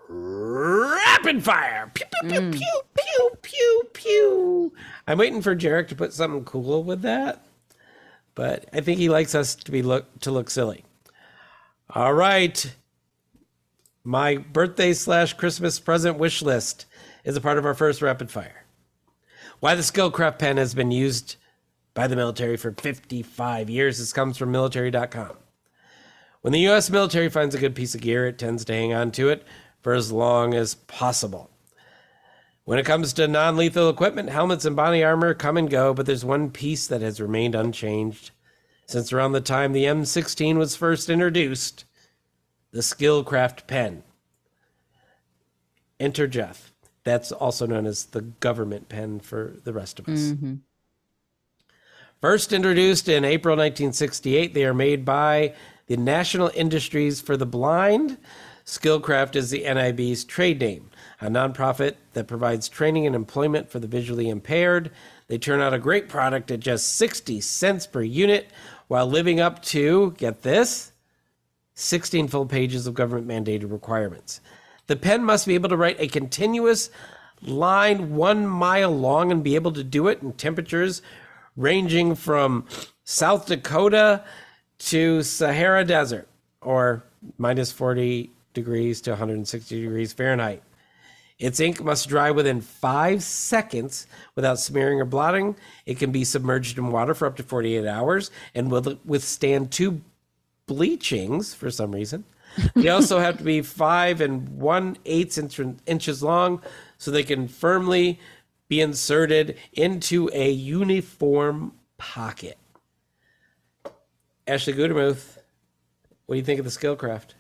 S1: rapid fire. Pew, pew, pew, mm. pew, pew, pew, pew. I'm waiting for Jarek to put something cool with that, but I think he likes us to be look to look silly. All right, my birthday slash Christmas present wish list is a part of our first rapid fire. Why the Skillcraft pen has been used by the military for 55 years. This comes from military.com. When the U.S. military finds a good piece of gear, it tends to hang on to it for as long as possible. When it comes to non lethal equipment, helmets and body armor come and go, but there's one piece that has remained unchanged since around the time the M16 was first introduced the Skillcraft pen. Enter Jeff. That's also known as the government pen for the rest of us. Mm-hmm. First introduced in April 1968, they are made by the National Industries for the Blind. Skillcraft is the NIB's trade name, a nonprofit that provides training and employment for the visually impaired. They turn out a great product at just 60 cents per unit while living up to, get this, 16 full pages of government mandated requirements. The pen must be able to write a continuous line one mile long and be able to do it in temperatures ranging from South Dakota to Sahara Desert or minus 40 degrees to 160 degrees Fahrenheit. Its ink must dry within five seconds without smearing or blotting. It can be submerged in water for up to 48 hours and will withstand two bleachings for some reason. They also have to be five and one eighths inch, inches long so they can firmly be inserted into a uniform pocket. Ashley Gutermuth, what do you think of the Skillcraft?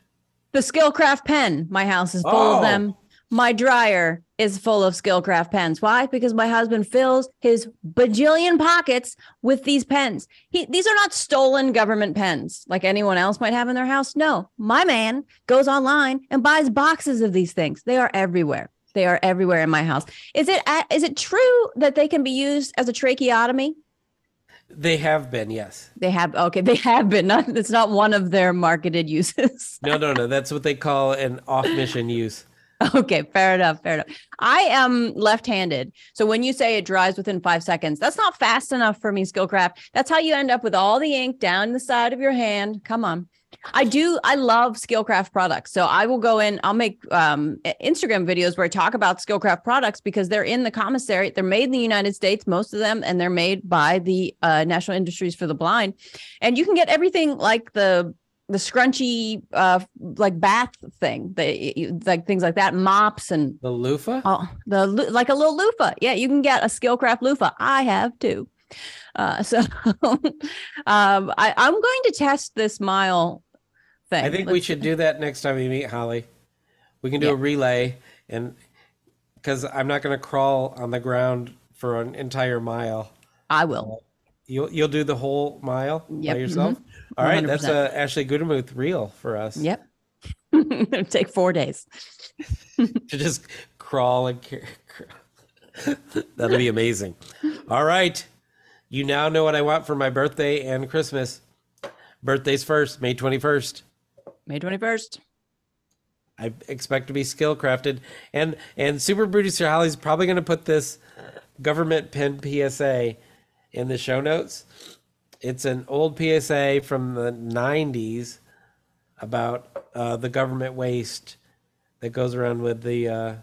S2: The Skillcraft pen. My house is full
S1: Oh.
S2: of them. My dryer is full of Skillcraft pens. Why? Because my husband fills his bajillion pockets with these pens. He, these are not stolen government pens like anyone else might have in their house. No, my man goes online and buys boxes of these things. They are everywhere. They are everywhere in my house. Is it is it true that they can be used as a tracheotomy?
S1: They have been, yes.
S2: They have okay, they have been. Not it's not one of their marketed uses.
S1: No, no, no. That's what they call an off mission use.
S2: Okay, fair enough. Fair enough. I am left-handed, so when you say it dries within five seconds, that's not fast enough for me, Skillcraft. That's how you end up with all the ink down the side of your hand. Come on. I do. I love Skillcraft products. So I will go in. I'll make um, Instagram videos where I talk about Skillcraft products because they're in the commissary. They're made in the United States, most of them, and they're made by the uh, National Industries for the Blind. And you can get everything like the the scrunchy, uh, like bath thing, the like things like that, mops and
S1: The loofah?
S2: oh, the like a little loofah. Yeah, you can get a Skillcraft loofah. I have too. Uh, so um, I, I'm going to test this mile thing.
S1: I think we
S2: Let's-
S1: should do that next time we meet Holly. We can do
S2: Yeah.
S1: a relay and because I'm not going to crawl on the ground for an entire mile.
S2: I will.
S1: You'll you'll do the whole mile
S2: Yep,
S1: by yourself. All right, that's
S2: 100%.
S1: a uh, Ashley Gutermuth reel for us
S2: Yep. It'll take four days.
S1: to just crawl and. That'll be amazing. All right, you now know what I want for my birthday and Christmas. Birthday's first, May twenty first.
S2: May 21st.
S1: I expect to be skill crafted, and and super producer Holly's probably going to put this government pin PSA in the show notes. It's an old PSA from the '90s about uh, the government waste that goes around with the uh,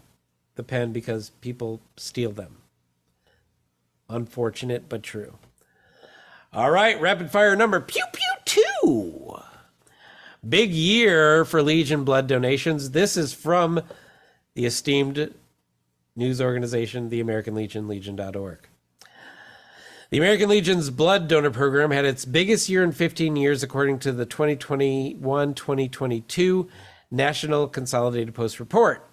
S1: the pen because people steal them. Unfortunate but true. All right, rapid fire number pew pew two. Big year for Legion blood donations. This is from the esteemed news organization, the American Legion, legion.org. The American Legion's blood donor program had its biggest year in 15 years, according to the 2021 2022 National Consolidated Post Report.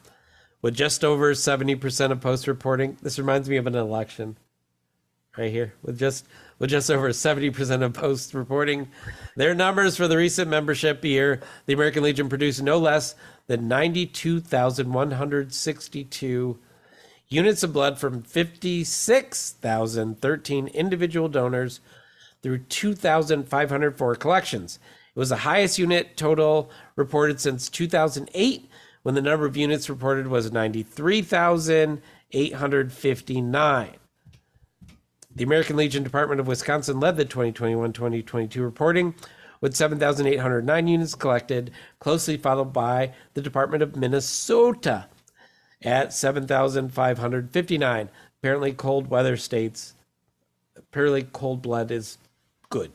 S1: With just over 70% of post reporting, this reminds me of an election right here with just with just over 70% of post reporting their numbers for the recent membership year the american legion produced no less than 92162 units of blood from 56013 individual donors through 2504 collections. It was the highest unit total reported since 2008 when the number of units reported was 93859 the American Legion Department of Wisconsin led the 2021 2022 reporting with 7,809 units collected, closely followed by the Department of Minnesota at 7,559. Apparently, cold weather states, apparently, cold blood is good.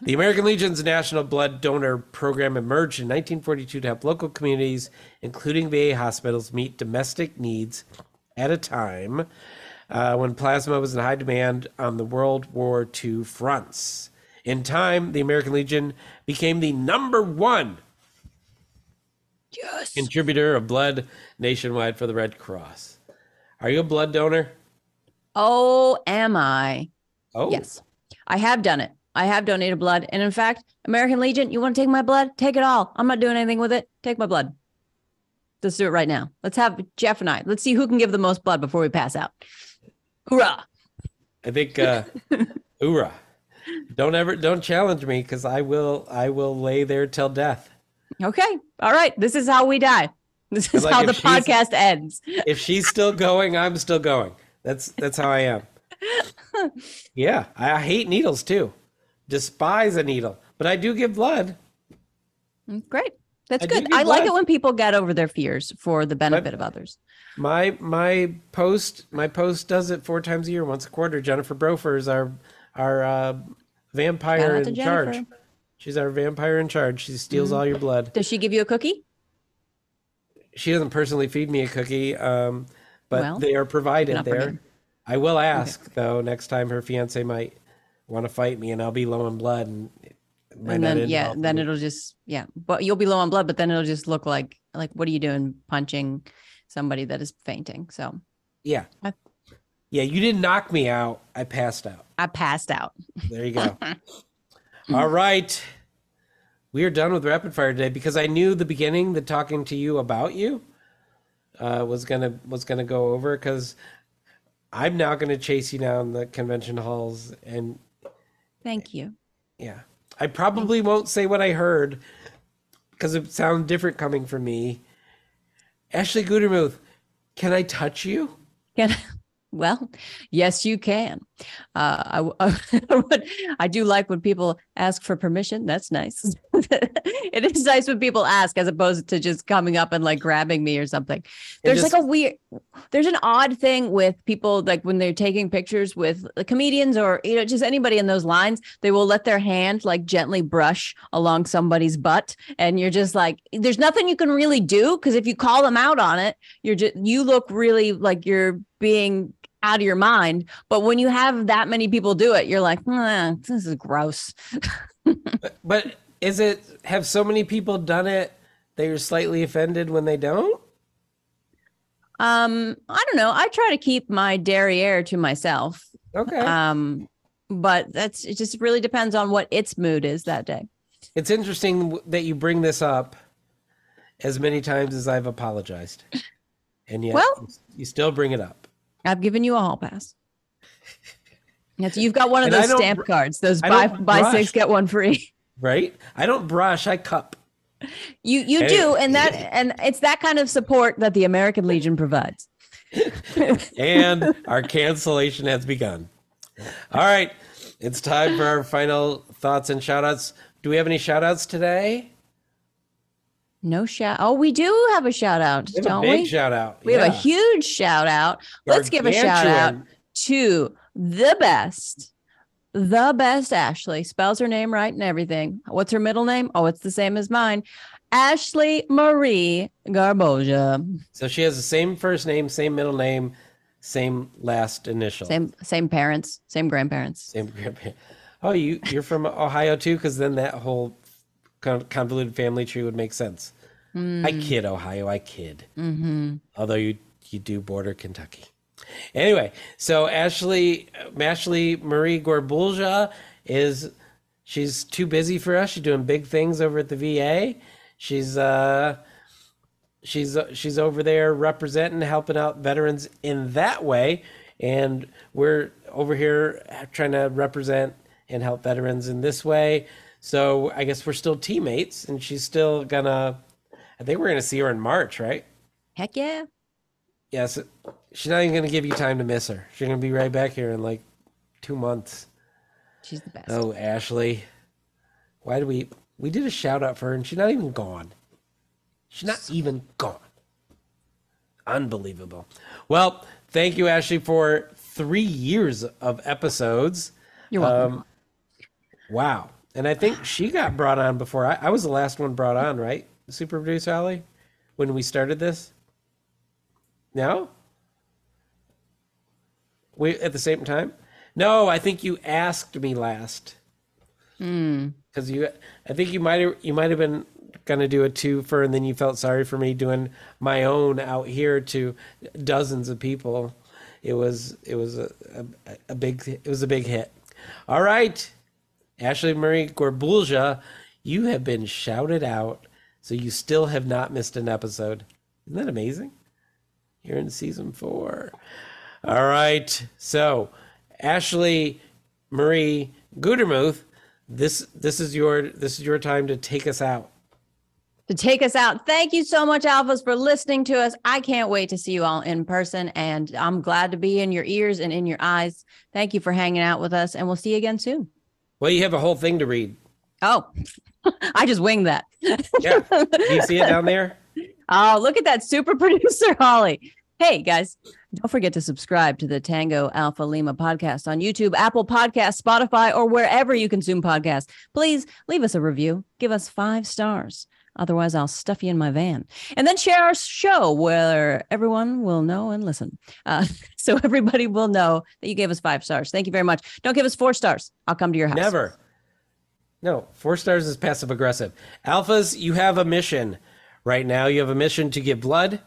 S1: The American Legion's National Blood Donor Program emerged in 1942 to help local communities, including VA hospitals, meet domestic needs at a time uh, when plasma was in high demand on the World War II fronts. In time, the American Legion became the number one
S2: Yes.
S1: contributor of blood nationwide for the Red Cross. Are you a blood donor?
S2: Oh, am I?
S1: Oh,
S2: Yes. I have done it. I have donated blood. And in fact, American Legion, you want to take my blood? Take it all. I'm not doing anything with it. Take my blood. Let's do it right now. Let's have Jeff and I. Let's see who can give the most blood before we pass out. Hoorah.
S1: I think, uh, hoorah. Don't ever, don't challenge me because I will, I will lay there till death.
S2: Okay. All right. This is how we die. This is
S1: like
S2: how the podcast ends.
S1: If she's still going, I'm still going. That's, that's how I am. Yeah. I, hate needles too. Despise a needle, but I do give blood.
S2: Mm, Great. That's
S1: I
S2: good. I like it when people get over their fears for the benefit of others.
S1: My my post my post does it four times a year, once a quarter. Jennifer Brofer is our our uh, vampire in charge. She's our vampire in charge. She steals all your blood.
S2: Does she give you a cookie?
S1: She doesn't personally feed me a cookie, um, but
S2: Well,
S1: they are provided
S2: not
S1: there. I will ask though next time her fiance might want to fight me, and I'll be low on blood, and it might
S2: and
S1: not
S2: then
S1: end
S2: yeah,
S1: well for
S2: then
S1: me.
S2: it'll just yeah, but you'll be low on blood, but then it'll just look like like what are you doing punching somebody that is fainting? So
S1: yeah,
S2: I-
S1: yeah. You didn't knock me out. I passed out.
S2: I passed out.
S1: There you go. All right. We are done with rapid fire today because I knew the beginning that talking to you about you uh, was gonna was gonna go over because I'm now gonna chase you down the convention halls and
S2: Thank you.
S1: yeah, I probably won't say what I heard because it sounds different coming from me. Ashley Gutermuth, can I touch you?
S2: Can Well, yes, you can. Uh, I, I, I do like when people ask for permission. That's nice. it is nice when people ask as opposed to just coming up and like grabbing me or something. There's
S1: just-
S2: like a weird, there's an odd thing with people like when they're taking pictures with the comedians or, you know, just anybody in those lines, they will let their hand like gently brush along somebody's butt. And you're just like, there's nothing you can really do because if you call them out on it, you're just, you look really like you're being out of your mind. But when you have that many people do it, you're like, "Ah, this is gross.
S1: But is it have so many people done it that you're slightly offended when they don't?
S2: Um, I don't know. I try to keep my derriere to myself.
S1: Okay.
S2: Um, but that's it just really depends on what its mood is that day.
S1: it's interesting that you bring this up as many times as I've apologized. And yet
S2: Well-
S1: you still bring it up.
S2: I've given you a hall pass. You've got one of
S1: And
S2: those stamp cards. Those
S1: I
S2: buy buy
S1: brush.
S2: six get one free.
S1: Right? I don't brush, I cup.
S2: You you do, and that and it's that kind of support that the American Legion provides.
S1: and our cancellation has begun. All right, it's time for our final thoughts and shout outs. Do we have any shout outs today?
S2: No shout. Oh, we do have a shout out,
S1: We
S2: don't we?
S1: shout out.
S2: We have a huge shout out. Let's give a shout out to the best, the best Ashley. Spells her name right and everything. What's her middle name? Oh, it's the same as mine. Ashley Marie Garboja.
S1: So she has the same first name, same middle name, same last initial.
S2: Same same parents, same grandparents.
S1: Same grandparent. Oh, you you're from Ohio too, because then that whole convoluted family tree would make sense. I kid, Ohio. I kid. Mm-hmm. Although you you do border Kentucky. Anyway, so Ashley Ashley Marie Gorbulja is she's too busy for us. She's doing big things over at the VA. She's uh she's she's over there representing helping out veterans in that way and we're over here trying to represent and help veterans in this way so i guess we're still teammates and she's still gonna i think we're gonna see her in march right
S2: Heck yeah.
S1: yes she's not even gonna give you time to miss her she's gonna be right back here in like two months
S2: She's the best.
S1: oh ashley why do we we did a shout out for her and she's not even gone she's not even gone Unbelievable. Well, thank you, Ashley, for three years of episodes.
S2: You're welcome.
S1: Um, wow. And I think she got brought on before I, I was the last one brought on, right? Super producer Holly, when we started this. No? We at the same time? No, I think you asked me last. Hmm. Because you, I think you might have you might have been gonna do a two for, and then you felt sorry for me doing my own out here to dozens of people. It was it was a, a, a big it was a big hit. All right, Ashley Marie Gorbulja, you have been shouted out, so you still have not missed an episode. Isn't that amazing? You're in season four. All right, so Ashley Marie Gutermuth, this this is your this is your time to take us out.
S2: to take us out. Thank you so much, Alphas, for listening to us. I can't wait to see you all in person, and I'm glad to be in your ears and in your eyes. Thank you for hanging out with us, and we'll see you again soon.
S1: Well, you have a whole thing to read.
S2: Oh, I just winged that.
S1: Yeah, do you see it down there?
S2: Oh, look at that super producer, Holly. Hey, guys, don't forget to subscribe to the Tango Alpha Lima podcast on YouTube, Apple Podcasts, Spotify, or wherever you consume podcasts. Please leave us a review. Give us five stars. Otherwise, I'll stuff you in my van. And then share our show where everyone will know and listen. Uh, so everybody will know that you gave us five stars. Thank you very much. Don't give us four stars. I'll come to your house.
S1: Never. No, four stars is passive aggressive. Alphas, you have a mission right now. You have a mission to give blood.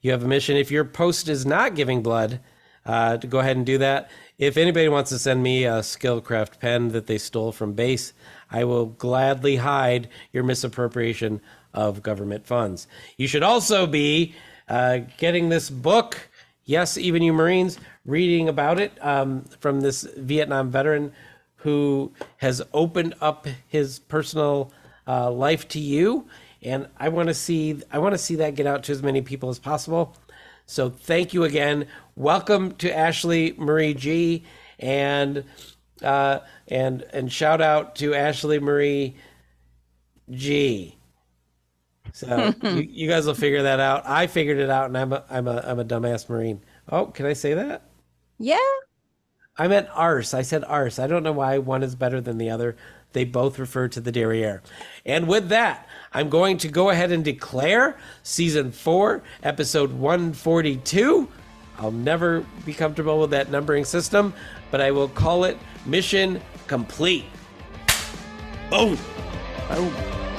S1: You have a mission. If your post is not giving blood, uh, to go ahead and do that. If anybody wants to send me a Skillcraft pen that they stole from base, I will gladly hide your misappropriation of government funds. You should also be uh, getting this book. Yes, even you Marines, reading about it um, from this Vietnam veteran who has opened up his personal uh, life to you, and I want to see I want to see that get out to as many people as possible. So thank you again. Welcome to Ashley Marie G, and uh, and and shout out to Ashley Marie G. So you, you guys will figure that out. I figured it out, and I'm a I'm a I'm a dumbass Marine. Oh, can I say that?
S2: Yeah.
S1: I meant arse. I said arse. I don't know why one is better than the other. They both refer to the derriere. And with that, I'm going to go ahead and declare season four, episode 142. I'll never be comfortable with that numbering system, but I will call it mission complete. Boom.
S3: Oh.